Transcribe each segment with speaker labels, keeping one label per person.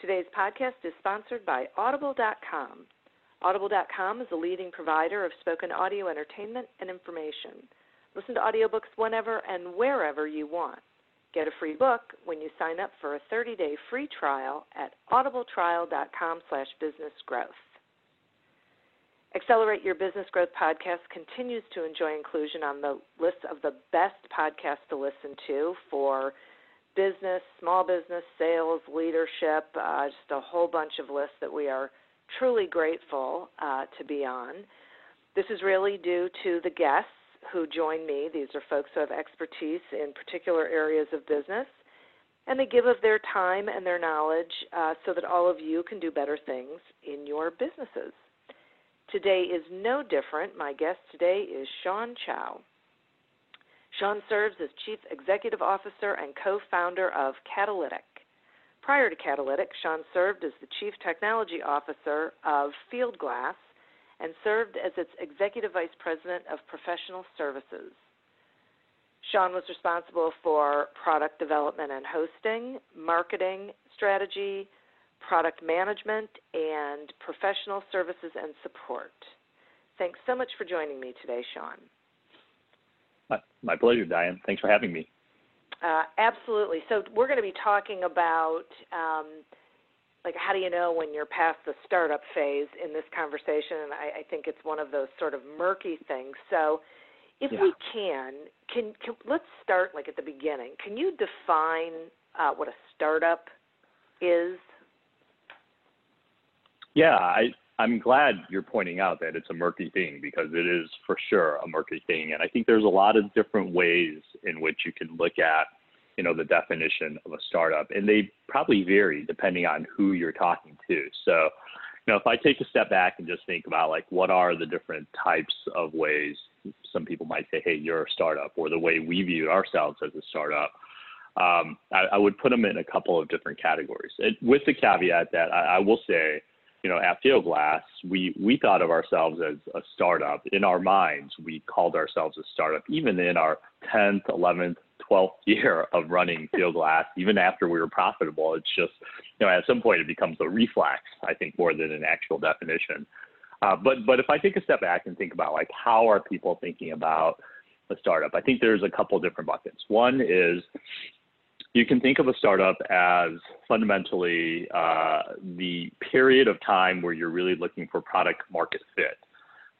Speaker 1: Today's podcast is sponsored by Audible.com. Audible.com is a leading provider of spoken audio entertainment and information. Listen to audiobooks whenever and wherever you want. Get a free book when you sign up for a 30-day free trial at audibletrial.com slash businessgrowth. Accelerate Your Business Growth podcast continues to enjoy inclusion on the list of the best podcasts to listen to for business, small business, sales, leadership, uh, just a whole bunch of lists that we are truly grateful uh, to be on. This is really due to the guests who join me. These are folks who have expertise in particular areas of business, and they give of their time and their knowledge uh, so that all of you can do better things in your businesses. Today is no different. My guest today is Sean Chou. Sean serves as Chief Executive Officer and co founder of Catalytic. Prior to Catalytic, Sean served as the Chief Technology Officer of Fieldglass and served as its Executive Vice President of Professional Services. Sean was responsible for product development and hosting, marketing, strategy, product management, and professional services and support. Thanks so much for joining me today, Sean.
Speaker 2: My, my pleasure, Diane. Thanks for having me.
Speaker 1: Uh, absolutely. So we're going to be talking about um, like how do you know when you're past the startup phase in this conversation, and I, I think it's one of those sort of murky things. So if yeah. we can, can, can let's start like at the beginning. Can you define uh, what a startup is?
Speaker 2: Yeah, I I'm glad you're pointing out that it's a murky thing because it is for sure a murky thing. And I think there's a lot of different ways in which you can look at, you know, the definition of a startup. And they probably vary depending on who you're talking to. So, you know, if I take a step back and just think about like what are the different types of ways some people might say, hey, you're a startup, or the way we view ourselves as a startup. Um, I, I, would put them in a couple of different categories. It, with the caveat that I, I will say, you know, at Fieldglass, we, we thought of ourselves as a startup. In our minds, we called ourselves a startup, even in our 10th, 11th, 12th year of running Fieldglass, even after we were profitable. It's just, you know, at some point it becomes a reflex, I think, more than an actual definition. Uh, but, but if I take a step back and think about like how are people thinking about a startup, I think there's a couple different buckets. One is you can think of a startup as fundamentally uh, the period of time where you're really looking for product market fit.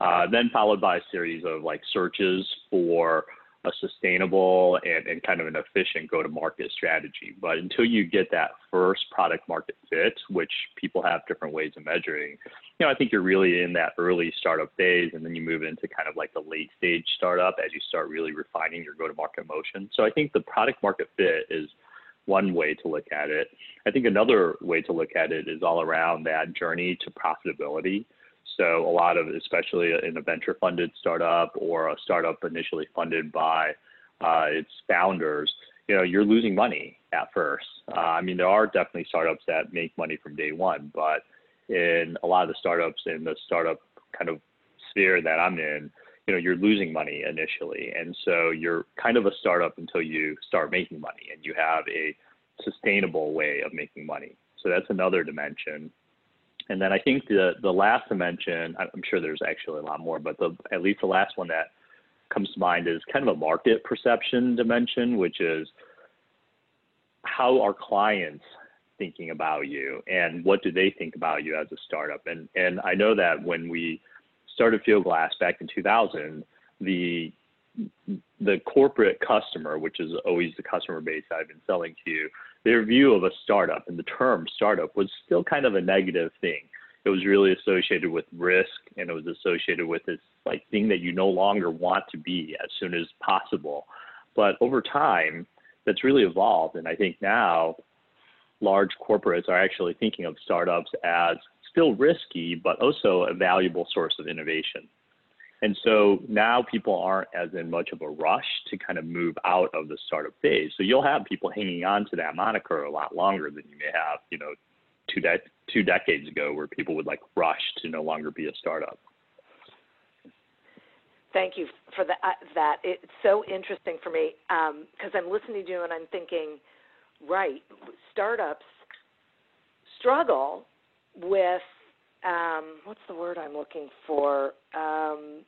Speaker 2: Uh, then followed by a series of like searches for a sustainable and, and kind of an efficient go to market strategy. But until you get that first product market fit, which people have different ways of measuring, you know, I think you're really in that early startup phase and then you move into kind of like the late stage startup as you start really refining your go to market motion. So I think the product market fit is one way to look at it. I think another way to look at it is all around that journey to profitability. So a lot of, especially in a venture funded startup or a startup initially funded by uh, its founders, you know, you're losing money at first. Uh, I mean, there are definitely startups that make money from day one, but in a lot of the startups in the startup kind of sphere that I'm in, you know, you're losing money initially. And so you're kind of a startup until you start making money and you have a sustainable way of making money. So that's another dimension. And then I think the the last dimension, I'm sure there's actually a lot more, but the at least the last one that comes to mind is kind of a market perception dimension, which is how are clients thinking about you and what do they think about you as a startup? And and I know that when we started Fieldglass back in 2000, the the corporate customer, which is always the customer base I've been selling to their view of a startup and the term startup was still kind of a negative thing. It was really associated with risk and it was associated with this like thing that you no longer want to be as soon as possible. But over time, that's really evolved. And I think now large corporates are actually thinking of startups as still risky, but also a valuable source of innovation. And so now people aren't as in much of a rush to kind of move out of the startup phase. So you'll have people hanging on to that moniker a lot longer than you may have, you know, two, de- two decades ago where people would like rush to no longer be a startup.
Speaker 1: Thank you for that. Uh, that it's so interesting for me because um, I'm listening to you and I'm thinking, right, startups struggle with um, what's the word I'm looking for? Um,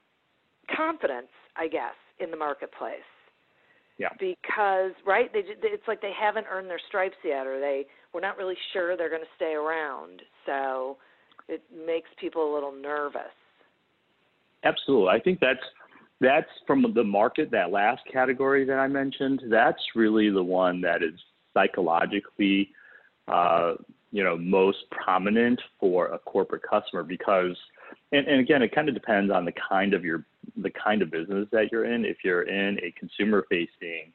Speaker 1: confidence, I guess, in the marketplace.
Speaker 2: Yeah.
Speaker 1: Because right, they it's like they haven't earned their stripes yet, or they we're not really sure they're going to stay around. So it makes people a little nervous.
Speaker 2: Absolutely, I think that's that's from the market. That last category that I mentioned, that's really the one that is psychologically uh, you know most prominent for a corporate customer because and, and again it kind of depends on the kind of your the kind of business that you're in. If you're in a consumer facing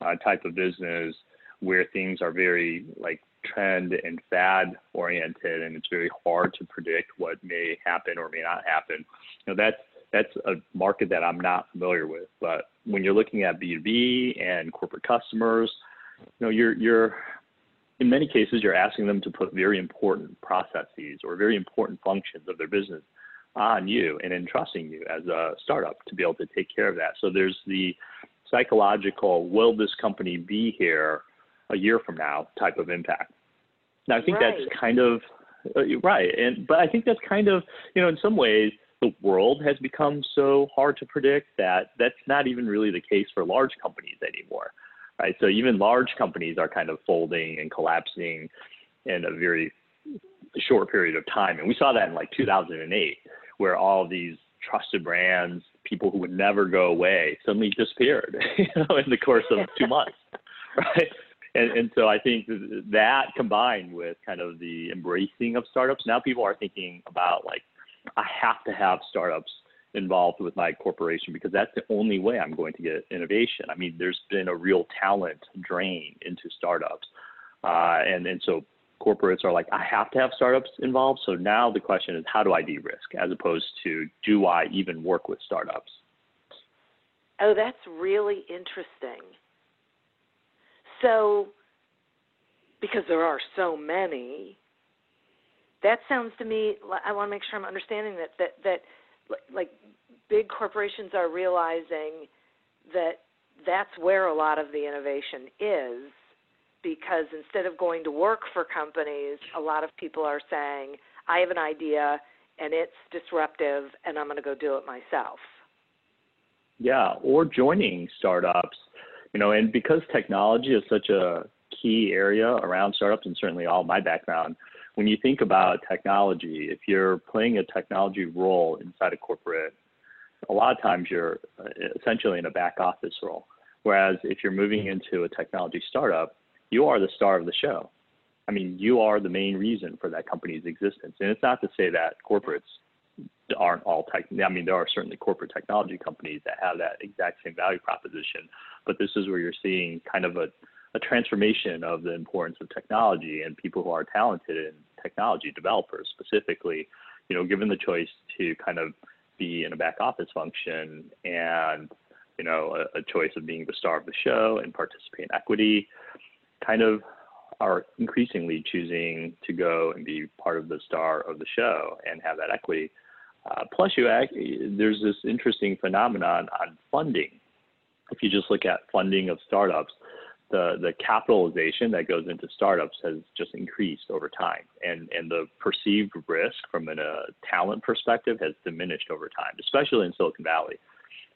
Speaker 2: uh, type of business where things are very like trend and fad oriented and it's very hard to predict what may happen or may not happen you know that's that's a market that I'm not familiar with. But when you're looking at B2B and corporate customers you know you're you're in many cases, you're asking them to put very important processes or very important functions of their business on you and entrusting you as a startup to be able to take care of that. So there's the psychological, will this company be here a year from now type of impact. Now, I think right. that's kind of uh, right. And, but I think that's kind of, you know, in some ways, the world has become so hard to predict that that's not even really the case for large companies anymore right? So even large companies are kind of folding and collapsing in a very short period of time. And we saw that in like 2008, where all these trusted brands, people who would never go away, suddenly disappeared you know, in the course of two months, right? And, and so I think that combined with kind of the embracing of startups, now people are thinking about like, I have to have startups involved with my corporation because that's the only way I'm going to get innovation. I mean, there's been a real talent drain into startups. Uh, and, and so corporates are like, I have to have startups involved. So now the question is, how do I de risk as opposed to do I even work with startups?
Speaker 1: Oh, that's really interesting. So, because there are so many, that sounds to me. I want to make sure I'm understanding that that that like big corporations are realizing that that's where a lot of the innovation is because instead of going to work for companies, a lot of people are saying, I have an idea and it's disruptive and I'm going to go do it myself.
Speaker 2: Yeah, or joining startups, you know, and because technology is such a key area around startups and certainly all my background, when you think about technology, if you're playing a technology role inside a corporate, a lot of times you're uh, essentially in a back office role. Whereas if you're moving into a technology startup, you are the star of the show. I mean, you are the main reason for that company's existence. And it's not to say that corporates aren't all tech. I mean, there are certainly corporate technology companies that have that exact same value proposition, but this is where you're seeing kind of a a transformation of the importance of technology and people who are talented in technology, developers specifically, you know, given the choice to kind of be in a back office function and you know a, a choice of being the star of the show and participate in equity, kind of are increasingly choosing to go and be part of the star of the show and have that equity. Uh, plus, you act, there's this interesting phenomenon on funding. If you just look at funding of startups, the the capitalization that goes into startups has just increased over time, and and the perceived risk from a uh, talent perspective has diminished over time, especially in Silicon Valley.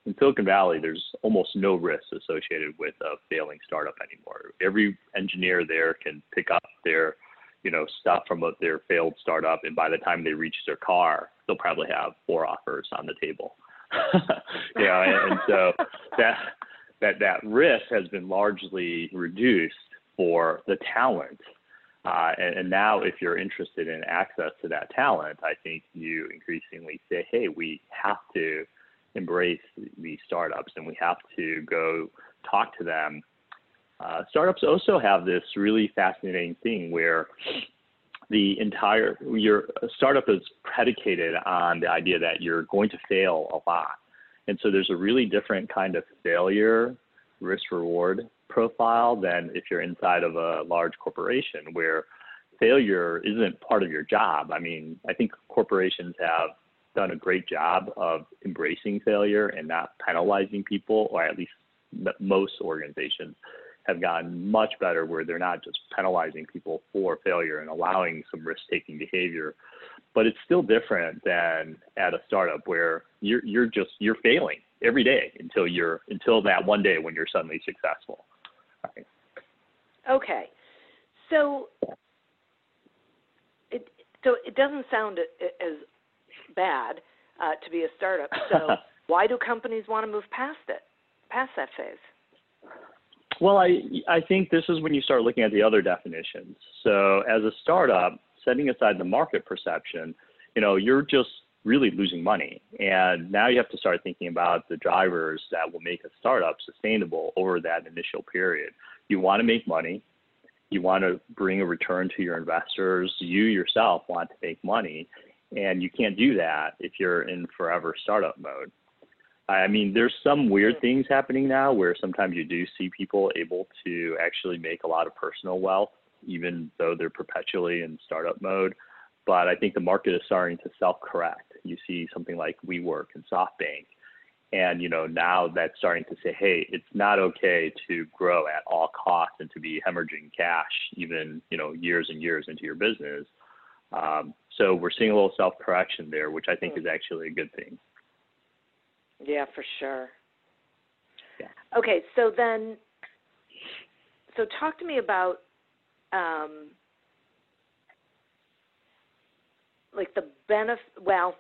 Speaker 2: In Silicon Valley, there's almost no risk associated with a failing startup anymore. Every engineer there can pick up their you know stuff from a, their failed startup, and by the time they reach their car, they'll probably have four offers on the table. know, and, and so that that that risk has been largely reduced for the talent. Uh, and, and, now, if you're interested in access to that talent, I think you increasingly say, "Hey, we have to embrace these startups, and we have to go talk to them." Uh, startups also have this really fascinating thing where the entire your startup is predicated on the idea that you're going to fail a lot and so there's a really different kind of failure risk reward profile than if you're inside of a large corporation where failure isn't part of your job. I mean, I think corporations have done a great job of embracing failure and not penalizing people, or at least most organizations have gotten much better where they're not just penalizing people for failure and allowing some risk taking behavior but it's still different than at a startup where you're you're just you're failing every day until you're until that one day when you're suddenly successful. Right.
Speaker 1: Okay, so it so it doesn't sound as bad uh, to be a startup. So why do companies want to move past it, past that phase?
Speaker 2: Well, I I think this is when you start looking at the other definitions. So as a startup, setting aside the market perception, you know, you're just really losing money. And now you have to start thinking about the drivers that will make a startup sustainable over that initial period. You want to make money. You want to bring a return to your investors. You yourself want to make money. And you can't do that if you're in forever startup mode. I mean, there's some weird things happening now where sometimes you do see people able to actually make a lot of personal wealth even though they're perpetually in startup mode. But I think the market is starting to self-correct. You see something like WeWork and SoftBank, and you know now that's starting to say, hey, it's not okay to grow at all costs and to be hemorrhaging cash, even you know years and years into your business. Um, so we're seeing a little self-correction there, which I think is actually a good thing.
Speaker 1: Yeah, for sure. Yeah. Okay, so then, so talk to me about um, like the benefit. Well,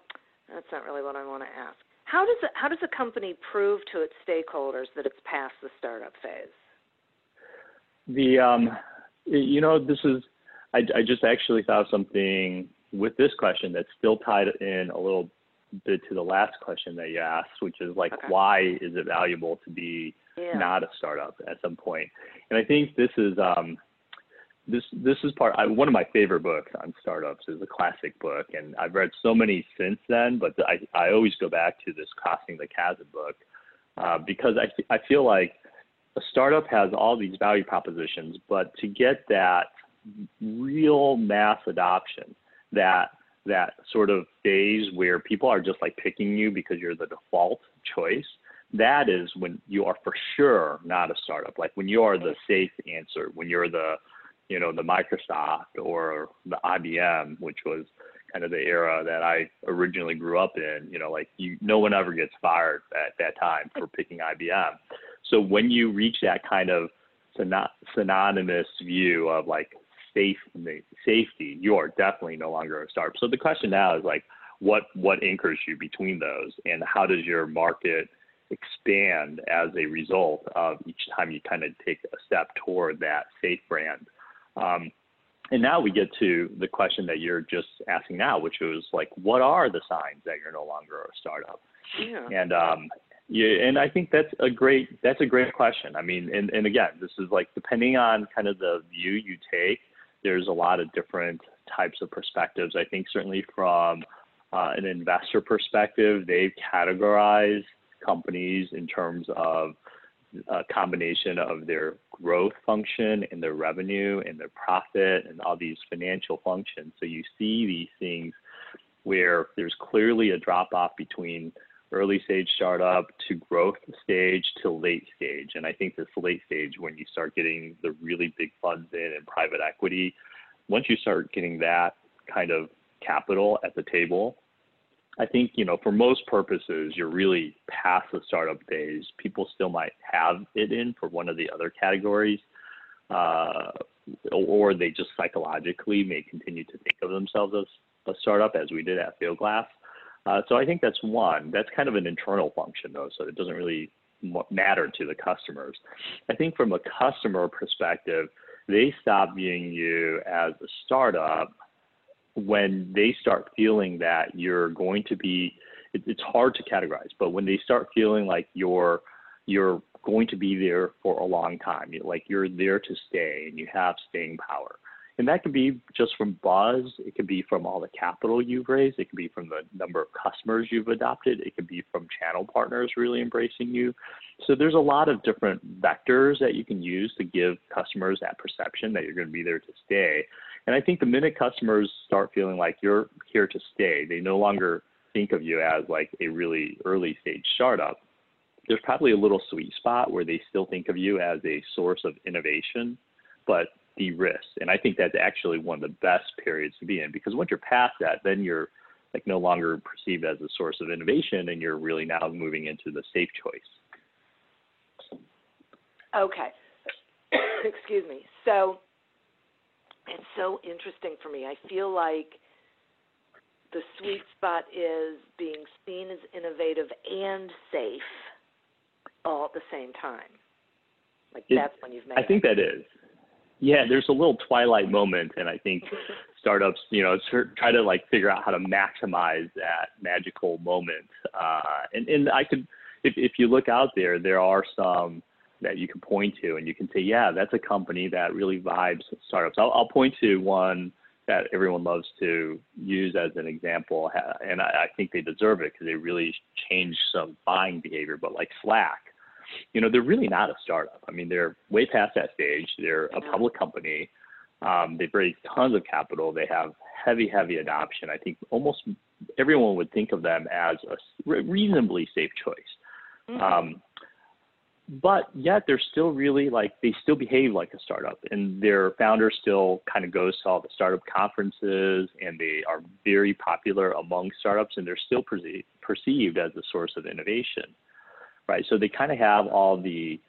Speaker 1: that's not really what I want to ask. How does it, how does a company prove to its stakeholders that it's past the startup phase?
Speaker 2: The um, you know this is I, I just actually thought of something with this question that's still tied in a little bit to the last question that you asked, which is like, okay. why is it valuable to be yeah. not a startup at some point? And I think this is um, this this is part I, one of my favorite books on startups is a classic book and I've read so many since then but I I always go back to this crossing the chasm book uh, because I I feel like a startup has all these value propositions but to get that real mass adoption that that sort of phase where people are just like picking you because you're the default choice that is when you are for sure not a startup. Like when you are the safe answer when you're the you know, the Microsoft or the IBM, which was kind of the era that I originally grew up in. You know, like you, no one ever gets fired at that time for picking IBM. So when you reach that kind of synonymous view of like safe safety, you are definitely no longer a startup. So the question now is like, what what anchors you between those, and how does your market expand as a result of each time you kind of take a step toward that safe brand um, and now we get to the question that you're just asking now, which was like, what are the signs that you're no longer a startup?
Speaker 1: Yeah.
Speaker 2: And um, Yeah, and I think that's a great that's a great question. I mean, and, and again, this is like depending on kind of the view you take, there's a lot of different types of perspectives. I think certainly from uh, an investor perspective, they've categorized companies in terms of a combination of their growth function and their revenue and their profit and all these financial functions. So you see these things where there's clearly a drop off between early stage startup to growth stage to late stage. And I think this late stage, when you start getting the really big funds in and private equity, once you start getting that kind of capital at the table, I think, you know, for most purposes, you're really past the startup phase. People still might have it in for one of the other categories, uh, or they just psychologically may continue to think of themselves as a startup, as we did at Fieldglass. Uh, so I think that's one. That's kind of an internal function, though, so it doesn't really matter to the customers. I think from a customer perspective, they stop viewing you as a startup when they start feeling that you're going to be it, it's hard to categorize but when they start feeling like you're you're going to be there for a long time you're, like you're there to stay and you have staying power. And that can be just from buzz it can be from all the capital you've raised it can be from the number of customers you've adopted it can be from channel partners really embracing you. So there's a lot of different vectors that you can use to give customers that perception that you're going to be there to stay and I think the minute customers start feeling like you're here to stay, they no longer think of you as like a really early stage startup. There's probably a little sweet spot where they still think of you as a source of innovation, but de-risk. And I think that's actually one of the best periods to be in because once you're past that, then you're like no longer perceived as a source of innovation and you're really now moving into the safe choice.
Speaker 1: Okay. Excuse me. So it's so interesting for me. I feel like the sweet spot is being seen as innovative and safe all at the same time. Like it, that's when you've made.
Speaker 2: I think
Speaker 1: it.
Speaker 2: that is. Yeah, there's a little twilight moment, and I think startups, you know, try to like figure out how to maximize that magical moment. Uh, and and I could, if if you look out there, there are some that you can point to and you can say, yeah, that's a company that really vibes startups. I'll, I'll point to one that everyone loves to use as an example, and I, I think they deserve it because they really changed some buying behavior. But like Slack, you know, they're really not a startup. I mean, they're way past that stage. They're a public company. Um, they've raised tons of capital. They have heavy, heavy adoption. I think almost everyone would think of them as a reasonably safe choice. Mm-hmm. Um, but yet they're still really like they still behave like a startup and their founder still kind of goes to all the startup conferences and they are very popular among startups and they're still perceived, perceived as a source of innovation right? So they kind of have all the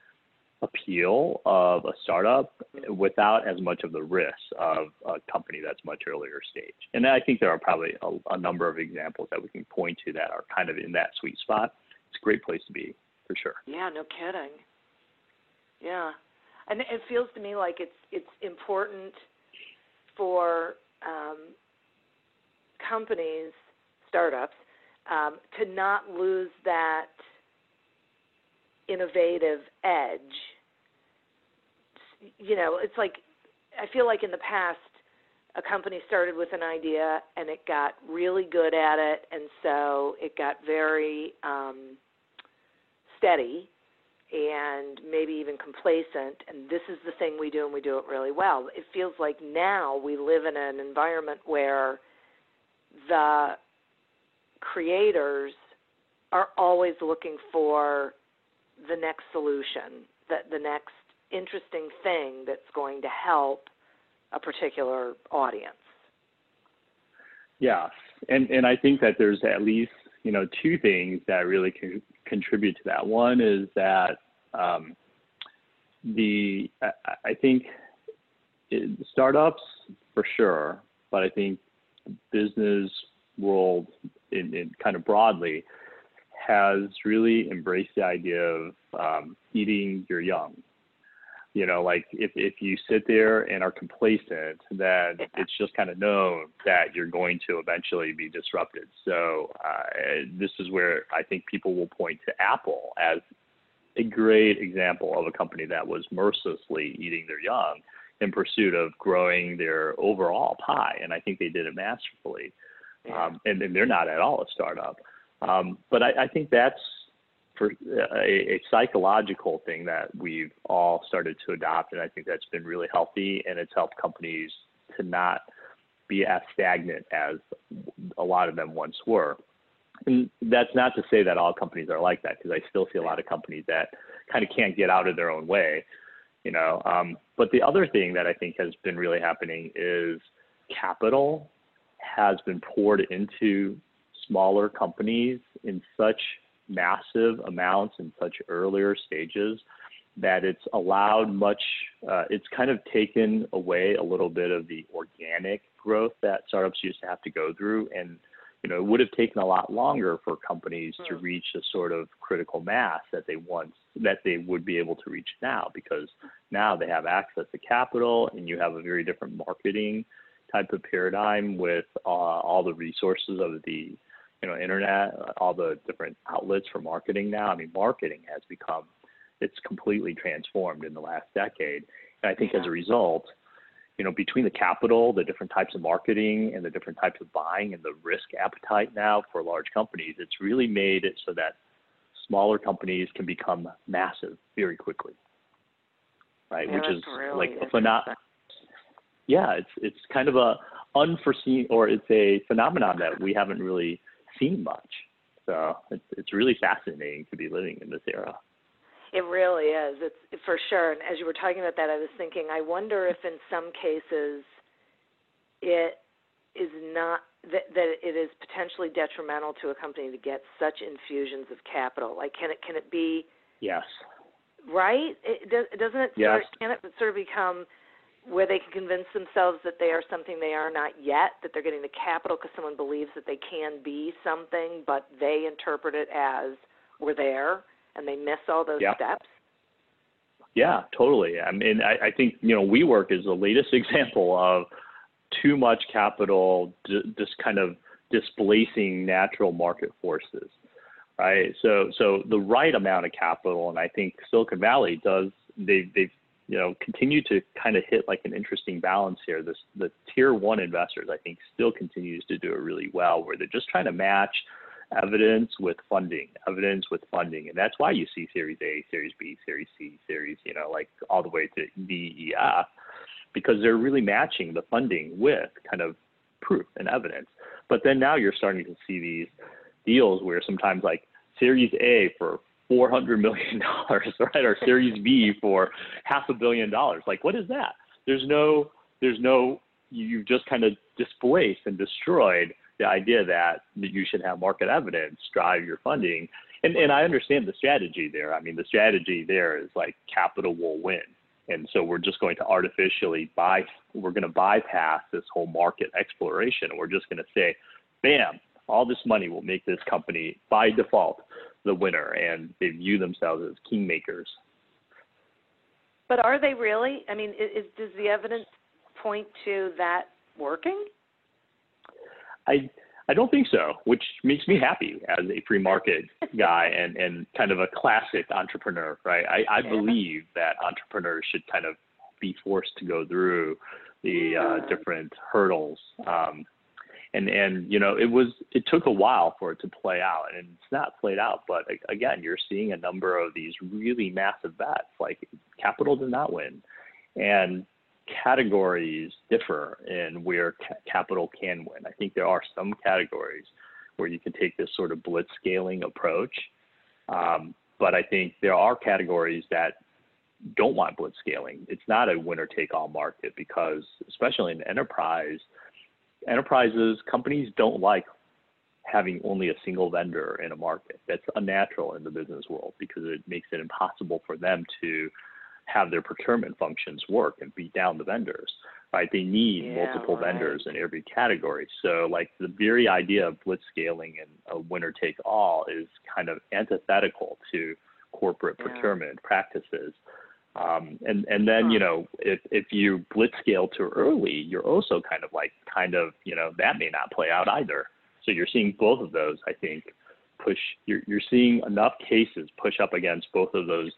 Speaker 2: appeal of a startup without as much of the risk of a company that's much earlier stage. And i think there are probably a, a number of examples that we can point to that are kind of in that sweet spot. It's a great place to be for sure.
Speaker 1: Yeah, no kidding. Yeah, and it feels to me like it's it's important for um, companies, startups, um, to not lose that innovative edge. You know, it's like I feel like in the past a company started with an idea and it got really good at it and so it got very um steady and maybe even complacent and this is the thing we do and we do it really well. It feels like now we live in an environment where the creators are always looking for the next solution that the next interesting thing that's going to help a particular audience.
Speaker 2: Yeah. And and i think that there's at least you know two things that really can contribute to that. One is that um, the I, I think it, startups for sure, but I think business world in, in kind of broadly has really embraced the idea of um, eating your young. You know, like if if you sit there and are complacent, then it's just kind of known that you're going to eventually be disrupted. So uh, this is where I think people will point to Apple as a great example of a company that was mercilessly eating their young in pursuit of growing their overall pie, and I think they did it masterfully. Um, and, and they're not at all a startup. Um, but I, I think that's for a, a psychological thing that we've all started to adopt, and I think that's been really healthy, and it's helped companies to not be as stagnant as a lot of them once were. And that's not to say that all companies are like that, because I still see a lot of companies that kind of can't get out of their own way, you know. Um, but the other thing that I think has been really happening is capital has been poured into smaller companies in such massive amounts in such earlier stages that it's allowed much uh, it's kind of taken away a little bit of the organic growth that startups used to have to go through. And you know it would have taken a lot longer for companies to reach a sort of critical mass that they once that they would be able to reach now because now they have access to capital and you have a very different marketing type of paradigm with uh, all the resources of the you know internet all the different outlets for marketing now. I mean marketing has become it's completely transformed in the last decade. And i think as a result you know between the capital the different types of marketing and the different types of buying and the risk appetite now for large companies it's really made it so that smaller companies can become massive very quickly. Right?
Speaker 1: Yeah,
Speaker 2: which is
Speaker 1: really
Speaker 2: like a phenomenon yeah, it's it's kind of a unforeseen or it's a phenomenon that we haven't really seen much. So it's it's really fascinating to be living in this era.
Speaker 1: It really is. It's for sure. And as you were talking about that, I was thinking, I wonder if in some cases it is not that that it is potentially detrimental to a company to get such infusions of capital. Like, can it can it be
Speaker 2: Yes.
Speaker 1: right? It, does, doesn't it?
Speaker 2: Yes.
Speaker 1: Sort of, can it sort of become where they can convince themselves that they are something they are not yet, that they're getting the capital because someone believes that they can be something, but they interpret it as we're there, and they miss all those
Speaker 2: Yeah.
Speaker 1: steps.
Speaker 2: Yeah, totally. I mean, I, I think you know WeWork is the latest example of too much capital d- just kind of displacing natural market forces, right? So, so the right amount of capital, and I think Silicon Valley does. They they've you know continue to kind of hit like an interesting balance here. This the tier one investors I think still continues to do it really well, where they're just trying to match evidence with funding, evidence with funding, and that's why you see Series A, Series B, Series C, Series you know like all the way to D, E, F, because they're really matching the funding with kind of proof and evidence. But then now you're starting to see these deals where sometimes like Series A for four hundred million dollars, right, or Series B for half a billion dollars. Like, what is that? There's no, there's no. You've just kind of displaced and destroyed the idea that, that you should have market evidence drive your funding. And and I understand the strategy there. I mean, the strategy there is like capital will win. And so we're just going to artificially buy, we're going to bypass this whole market exploration. We're just going to say, bam, all this money will make this company by default the winner. And they view themselves as kingmakers.
Speaker 1: But are they really? I mean, is, does the evidence point to that working?
Speaker 2: I, I don't think so, which makes me happy as a free market guy and, and kind of a classic entrepreneur, right? I, I
Speaker 1: Yeah.
Speaker 2: believe that entrepreneurs should kind of be forced to go through the uh, different hurdles. Um, and, and, you know, it was, it took a while for it to play out and it's not played out, but again, you're seeing a number of these really massive bets, like capital did not win. And categories differ in where ca- capital can win. I think there are some categories where you can take this sort of blitz scaling approach. Um, but I think there are categories that don't want blitz scaling. It's not a winner take all market because, especially in enterprise, enterprises, companies don't like having only a single vendor in a market. That's unnatural in the business world because it makes it impossible for them to have their procurement functions work and beat down the vendors. Right? They need
Speaker 1: Yeah,
Speaker 2: multiple
Speaker 1: right.
Speaker 2: vendors in every category. So like the very idea of blitz scaling and a winner take all is kind of antithetical to corporate
Speaker 1: Yeah.
Speaker 2: procurement practices. Um, and and then you know if if you blitz scale too early, you're also kind of like kind of you know that may not play out either. So you're seeing both of those. I think push. You're you're seeing enough cases push up against both of those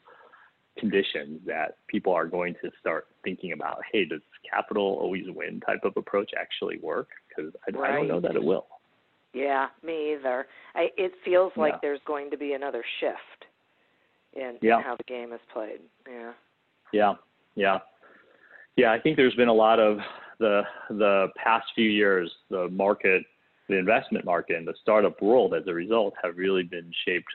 Speaker 2: conditions that people are going to start thinking about. Hey, does capital always win type of approach actually work? Because I, right. I don't know that it will.
Speaker 1: Yeah, me either. I, it feels like yeah. there's going to be another shift in, yeah. how the game is played. Yeah.
Speaker 2: Yeah, yeah, yeah. I think there's been a lot of the the past few years, the market, the investment market, and the startup world, as a result, have really been shaped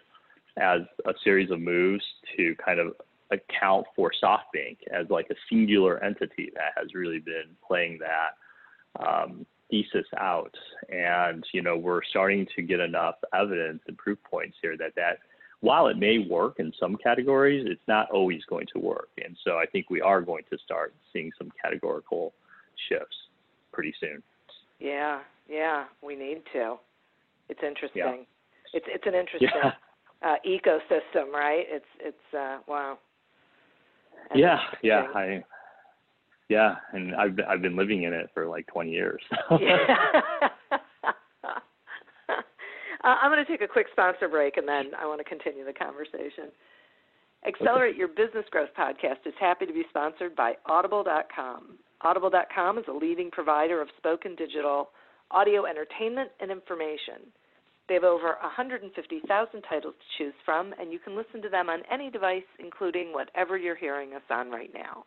Speaker 2: as a series of moves to kind of account for SoftBank as like a singular entity that has really been playing that um, thesis out. And you know, we're starting to get enough evidence and proof points here that that while it may work in some categories, it's not always going to work. And so I think we are going to start seeing some categorical shifts pretty soon.
Speaker 1: Yeah, yeah, we need to. It's interesting. Yeah. It's it's an interesting yeah. uh, ecosystem, right? It's it's uh, wow.
Speaker 2: That's yeah, yeah, I yeah, and I've I've been living in it for like 20 years.
Speaker 1: yeah. Uh, I'm going to take a quick sponsor break and then I want to continue the conversation. Accelerate okay. Your Business Growth podcast is happy to be sponsored by Audible.com. Audible.com is a leading provider of spoken digital audio entertainment and information. They have over 150,000 titles to choose from, and you can listen to them on any device, including whatever you're hearing us on right now.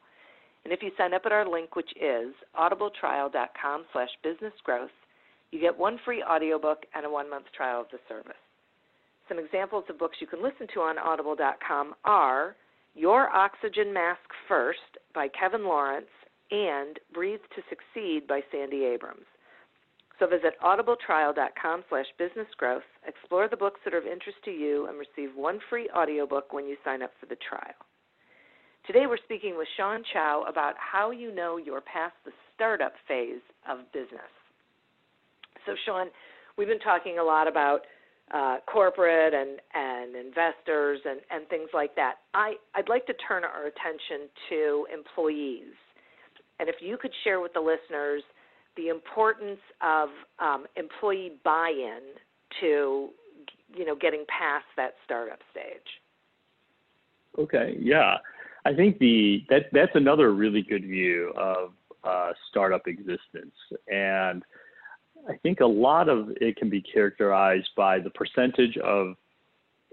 Speaker 1: And if you sign up at our link, which is audibletrial.com slash businessgrowth, you get one free audiobook and a one month trial of the service. Some examples of books you can listen to on audible.com are Your Oxygen Mask First by Kevin Lawrence and Breathe to Succeed by Sandy Abrams. So visit audibletrial.com slash businessgrowth, explore the books that are of interest to you, and receive one free audiobook when you sign up for the trial. Today we're speaking with Sean Chou about how you know you're past the startup phase of business. So, Sean, we've been talking a lot about uh, corporate and, and investors and, and things like that. I, I'd like to turn our attention to employees. And if you could share with the listeners the importance of um, employee buy-in to, you know, getting past that startup stage.
Speaker 2: Okay, yeah. I think the that that's another really good view of uh, startup existence. And I think a lot of it can be characterized by the percentage of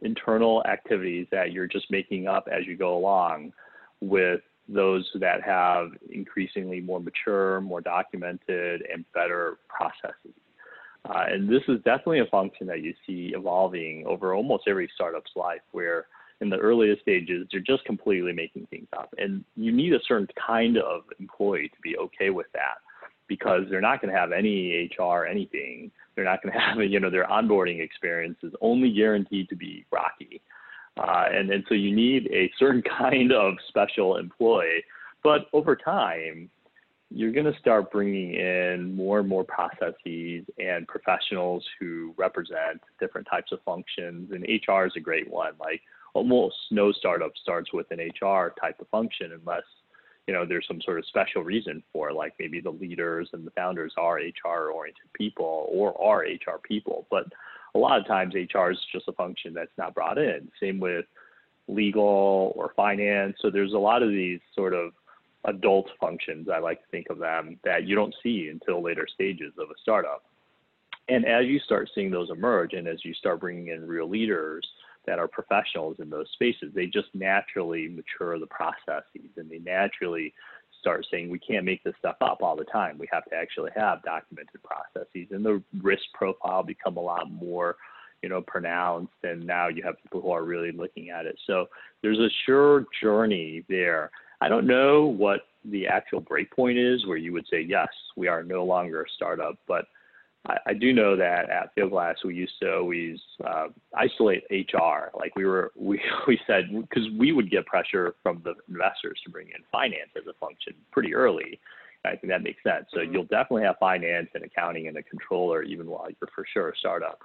Speaker 2: internal activities that you're just making up as you go along with those that have increasingly more mature, more documented, and better processes. Uh, and this is definitely a function that you see evolving over almost every startup's life, where in the earliest stages, you're just completely making things up. And you need a certain kind of employee to be okay with that because they're not going to have any HR anything. They're not going to have, you know, their onboarding experience is only guaranteed to be rocky. Uh, and, and so you need a certain kind of special employee. But over time, you're going to start bringing in more and more processes and professionals who represent different types of functions. And HR is a great one. Like almost no startup starts with an HR type of function unless you know there's some sort of special reason for like maybe the leaders and the founders are HR oriented people or are HR people. But a lot of times HR is just a function that's not brought in. Same with legal or finance. So there's a lot of these sort of adult functions I like to think of them that you don't see until later stages of a startup. And as you start seeing those emerge and as you start bringing in real leaders that are professionals in those spaces, they just naturally mature the processes and they naturally start saying we can't make this stuff up all the time. We have to actually have documented processes and the risk profile become a lot more, you know, pronounced and now you have people who are really looking at it. So there's a sure journey there. I don't know what the actual breakpoint is where you would say, yes, we are no longer a startup, but I, I do know that at Fieldglass we used to always uh, isolate HR. Like we were, we we said because we would get pressure from the investors to bring in finance as a function pretty early. I think that makes sense. So mm-hmm. you'll definitely have finance and accounting and a controller even while you're for sure a startup.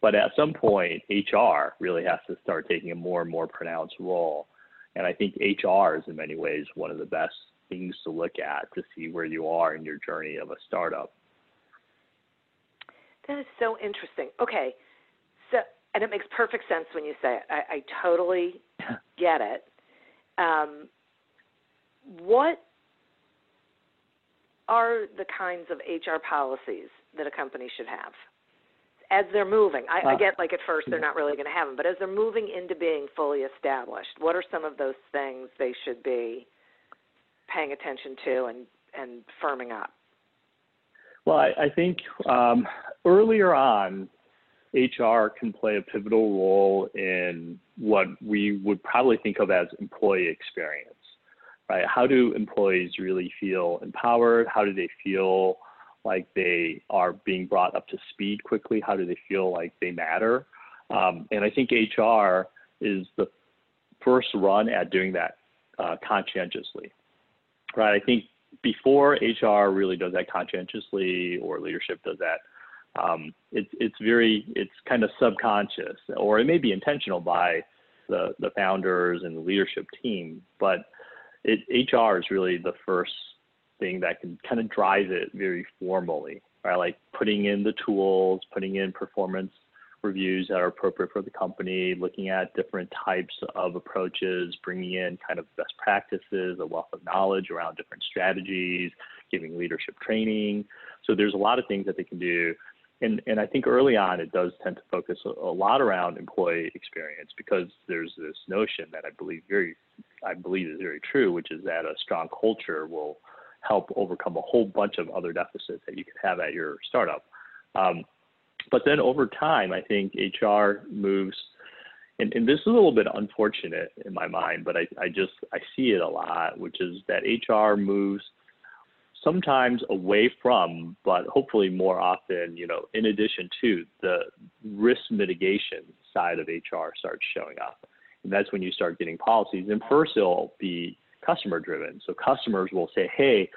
Speaker 2: But at some point, HR really has to start taking a more and more pronounced role. And I think HR is in many ways one of the best things to look at to see where you are in your journey of a startup.
Speaker 1: That is so interesting. Okay, so and it makes perfect sense when you say it. I, I totally get it. Um, what are the kinds of HR policies that a company should have as they're moving? I, I uh, get like at first they're not really going to have them, but as they're moving into being fully established, what are some of those things they should be paying attention to and and firming up?
Speaker 2: Well, I, I think um, earlier on, HR can play a pivotal role in what we would probably think of as employee experience right? How do employees really feel empowered? How do they feel like they are being brought up to speed quickly? How do they feel like they matter? Um, and I think HR is the first run at doing that uh, conscientiously, right? I think before HR really does that conscientiously or leadership does that, um, it's it's very it's kind of subconscious or it may be intentional by the the founders and the leadership team, but it, HR is really the first thing that can kind of drive it very formally, right? Like putting in the tools, putting in performance reviews that are appropriate for the company, looking at different types of approaches, bringing in kind of best practices, a wealth of knowledge around different strategies, giving leadership training. So there's a lot of things that they can do and and I think early on it does tend to focus a, lot around employee experience because there's this notion that I believe very I believe is very true, which is that a strong culture will help overcome a whole bunch of other deficits that you could have at your startup. Um, but then over time, I think HR moves, and, and this is a little bit unfortunate in my mind, but I, I just I see it a lot, which is that HR moves sometimes away from, but hopefully more often, you know, in addition to the risk mitigation side of HR starts showing up. And that's when you start getting policies. And first it'll be customer driven. So customers will say, hey,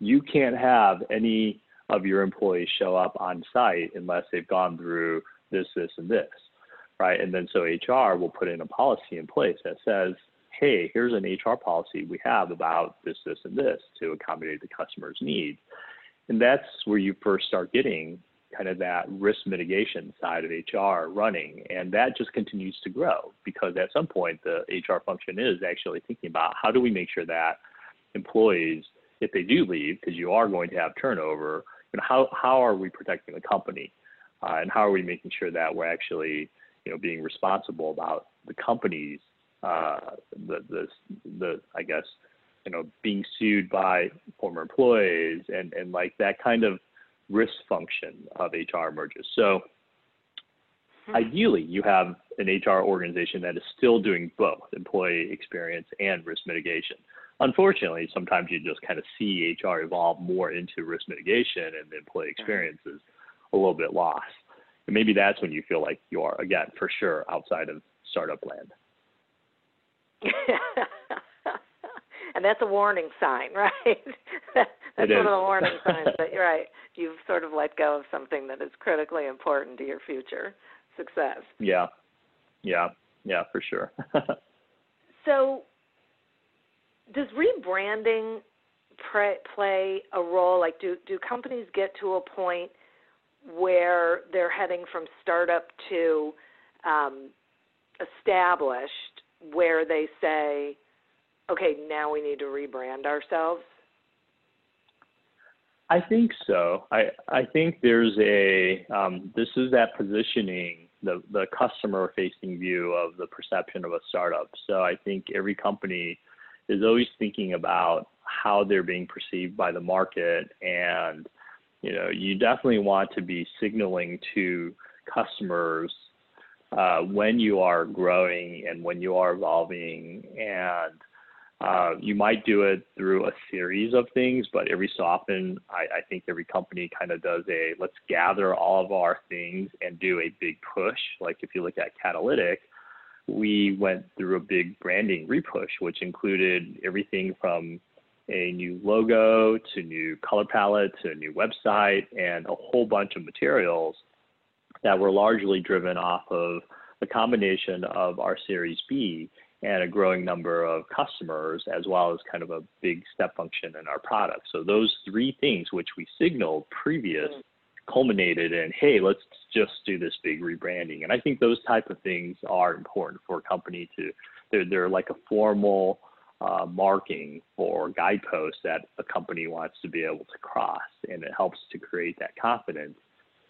Speaker 2: you can't have any of your employees show up on site unless they've gone through this, this, and this. Right. And then so HR will put in a policy in place that says, hey, here's an HR policy we have about this, this, and this to accommodate the customer's needs. And that's where you first start getting kind of that risk mitigation side of HR running. And that just continues to grow because at some point the HR function is actually thinking about how do we make sure that employees, if they do leave, because you are going to have turnover, you know, how, how are we protecting the company? Uh, and how are we making sure that we're actually, you know, being responsible about the companies, uh, the, the, the, I guess, you know, being sued by former employees and, and like that kind of risk function of HR emerges. So hmm. ideally, you have an HR organization that is still doing both employee experience and risk mitigation. Unfortunately, sometimes you just kind of see HR evolve more into risk mitigation and the employee experience is a little bit lost. And maybe that's when you feel like you are, again, for sure, outside of startup land.
Speaker 1: and that's a warning sign, right? that's
Speaker 2: it
Speaker 1: one
Speaker 2: is.
Speaker 1: of the warning signs that you're right. You've sort of let go of something that is critically important to your future success.
Speaker 2: Yeah, yeah, yeah, for sure.
Speaker 1: so, does rebranding play a role? Like, do do companies get to a point where they're heading from startup to um, established where they say, okay, now we need to rebrand ourselves?
Speaker 2: I think so. I I think there's a um, this is that positioning the the customer facing view of the perception of a startup. So I think every company is always thinking about how they're being perceived by the market and you know you definitely want to be signaling to customers uh, when you are growing and when you are evolving. And uh, you might do it through a series of things, but every so often, I, I think every company kind of does a let's gather all of our things and do a big push. Like if you look at Catalytic, we went through a big branding repush, which included everything from a new logo to new color palette to a new website and a whole bunch of materials that were largely driven off of the combination of our Series B and a growing number of customers, as well as kind of a big step function in our product. So those three things, which we signaled previous, mm-hmm. Culminated in, hey, let's just do this big rebranding. And I think those type of things are important for a company to. They're they're like a formal uh, marking or guideposts that a company wants to be able to cross, and it helps to create that confidence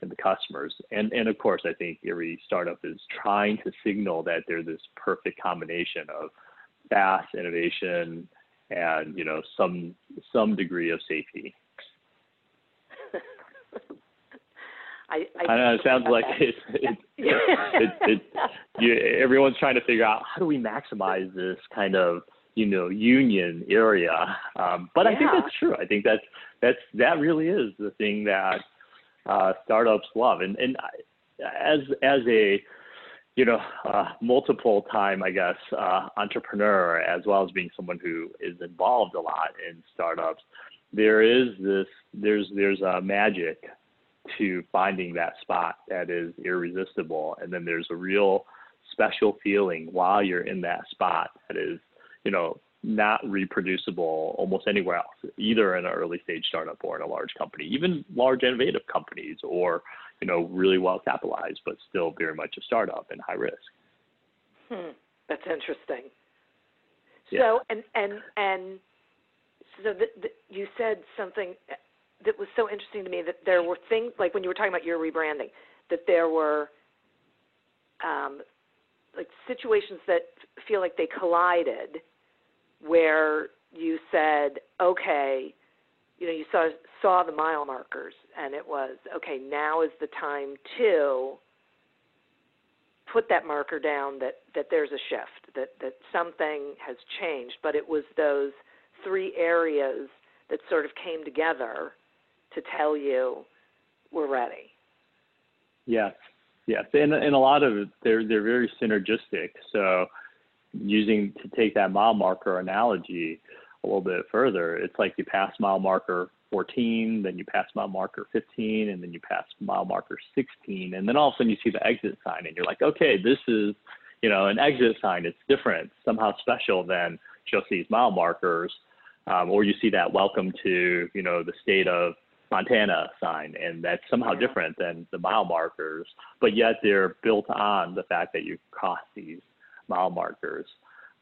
Speaker 2: in the customers. And and of course, I think every startup is trying to signal that they're this perfect combination of fast innovation and you know some some degree of safety.
Speaker 1: I,
Speaker 2: I, I know it sounds like it's it, it, you, everyone's trying to figure out how do we maximize this kind of you know union area. Um, but
Speaker 1: yeah.
Speaker 2: I think that's true. I think that's that's that really is the thing that uh, startups love. And and as as a you know uh, multiple time I guess uh, entrepreneur as well as being someone who is involved a lot in startups, there is this there's there's a magic to finding that spot that is irresistible, and then there's a real special feeling while you're in that spot that is you know not reproducible almost anywhere else, either in an early stage startup or in a large company, even large innovative companies or, you know, really well capitalized, but still very much a startup and high risk.
Speaker 1: Hmm. That's interesting.
Speaker 2: Yeah.
Speaker 1: So, and, and, and so the, the, you said something that was so interesting to me that there were things, like when you were talking about your rebranding, that there were um, like situations that feel like they collided where you said, okay, you know, you saw saw the mile markers, and it was okay. Now is the time to put that marker down that that there's a shift, that that something has changed. But it was those three areas that sort of came together to tell you we're ready.
Speaker 2: Yes, yes, and and a lot of they're they're very synergistic. So using to take that mile marker analogy a little bit further, it's like you pass mile marker 14, then you pass mile marker 15, and then you pass mile marker 16, and then all of a sudden you see the exit sign, and you're like, okay, this is, you know, an exit sign. It's different, somehow special than just these mile markers, um, or you see that welcome to, you know, the state of Montana sign, and that's somehow different than the mile markers, but yet they're built on the fact that you cross these mile markers.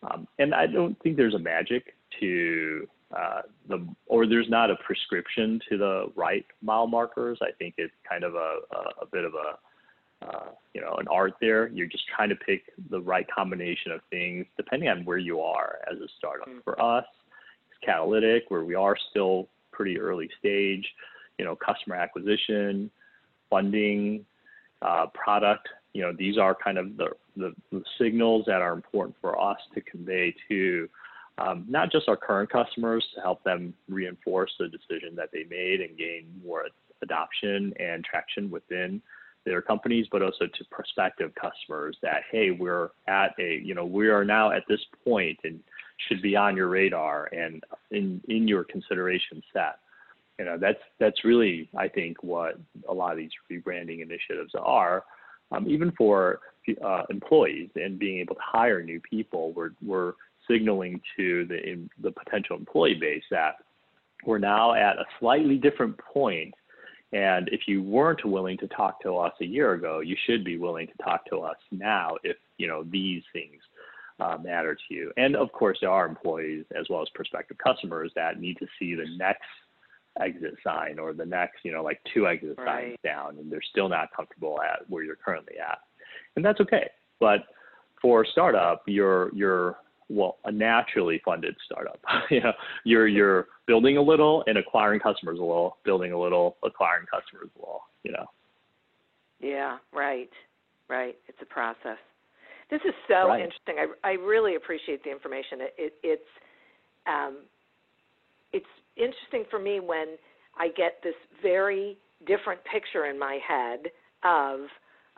Speaker 2: Um, and I don't think there's a magic to uh, the, or there's not a prescription to the right mile markers. I think it's kind of a, a, a bit of a, uh, you know, an art there. You're just trying to pick the right combination of things depending on where you are as a startup. Mm-hmm. For us, it's Catalytic, where we are still pretty early stage. You know, customer acquisition, funding, uh, product you know, these are kind of the, the, the signals that are important for us to convey to um, not just our current customers to help them reinforce the decision that they made and gain more adoption and traction within their companies, but also to prospective customers that, hey, we're at a, you know, we are now at this point and should be on your radar and in, in your consideration set. You know, that's, that's really, I think, what a lot of these rebranding initiatives are um, even for uh, employees and being able to hire new people, we're, we're signaling to the, in, the potential employee base that we're now at a slightly different point and if you weren't willing to talk to us a year ago, you should be willing to talk to us now if you know these things uh, matter to you. And of course, there are employees as well as prospective customers that need to see the next exit sign or the next, you know, like two exit right. signs down and they're still not comfortable at where you're currently at. And that's okay. But for a startup, you're you're well, a naturally funded startup. you know, you're you're building a little and acquiring customers a little, building a little, acquiring customers a little, you know.
Speaker 1: Yeah, right. Right. It's a process. This is so right. interesting. I I really appreciate the information. It, it it's um it's interesting for me when I get this very different picture in my head of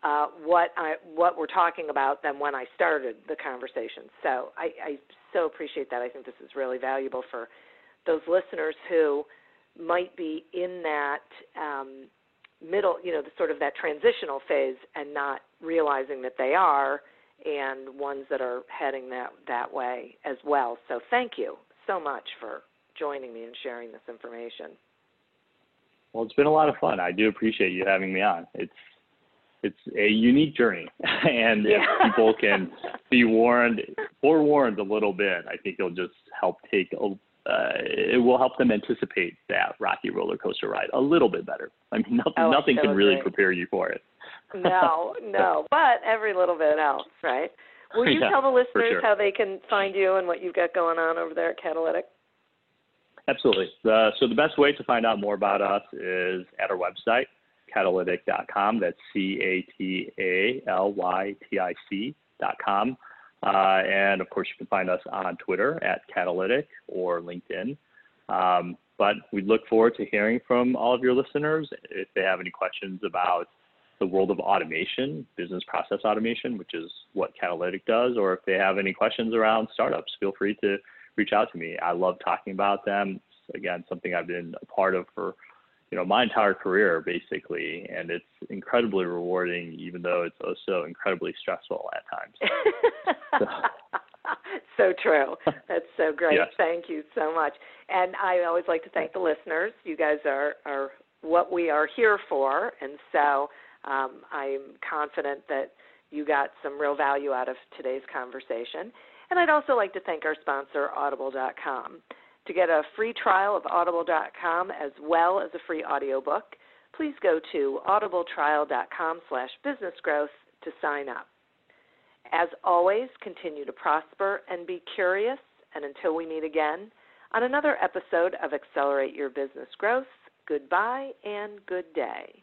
Speaker 1: uh, what I, what we're talking about than when I started the conversation. So I, I so appreciate that. I think this is really valuable for those listeners who might be in that um, middle, you know, the sort of that transitional phase and not realizing that they are, and ones that are heading that that way as well. So thank you so much for joining me and sharing this information.
Speaker 2: Well, it's been a lot of fun. I do appreciate you having me on. It's it's a unique journey, and
Speaker 1: Yeah.
Speaker 2: if people can be warned, forewarned a little bit, I think it'll just help take a. Uh, it will help them anticipate that rocky roller coaster ride a little bit better. I mean, nothing,
Speaker 1: Oh,
Speaker 2: nothing can really prepare you for it.
Speaker 1: no, no, but every little bit helps, right? Will you
Speaker 2: Yeah,
Speaker 1: tell the listeners
Speaker 2: sure.
Speaker 1: how they can find you and what you've got going on over there at Catalytic?
Speaker 2: Absolutely. The, so the best way to find out more about us is at our website, catalytic.com. That's C-A-T-A-L-Y-T-I-C.com. Uh, and of course, you can find us on Twitter at Catalytic or LinkedIn. Um, but we look forward to hearing from all of your listeners if they have any questions about the world of automation, business process automation, which is what Catalytic does, or if they have any questions around startups, feel free to reach out to me. I love talking about them. It's, again, something I've been a part of for you know my entire career basically, and it's incredibly rewarding, even though it's also incredibly stressful at times.
Speaker 1: so true. That's so great.
Speaker 2: Yes.
Speaker 1: Thank you so much. And I always like to thank the listeners. You guys are are what we are here for, and so um, I'm confident that you got some real value out of today's conversation. And I'd also like to thank our sponsor, Audible.com. To get a free trial of Audible.com as well as a free audiobook, please go to audibletrial.com slash businessgrowth to sign up. As always, continue to prosper and be curious. And until we meet again on another episode of Accelerate Your Business Growth, goodbye and good day.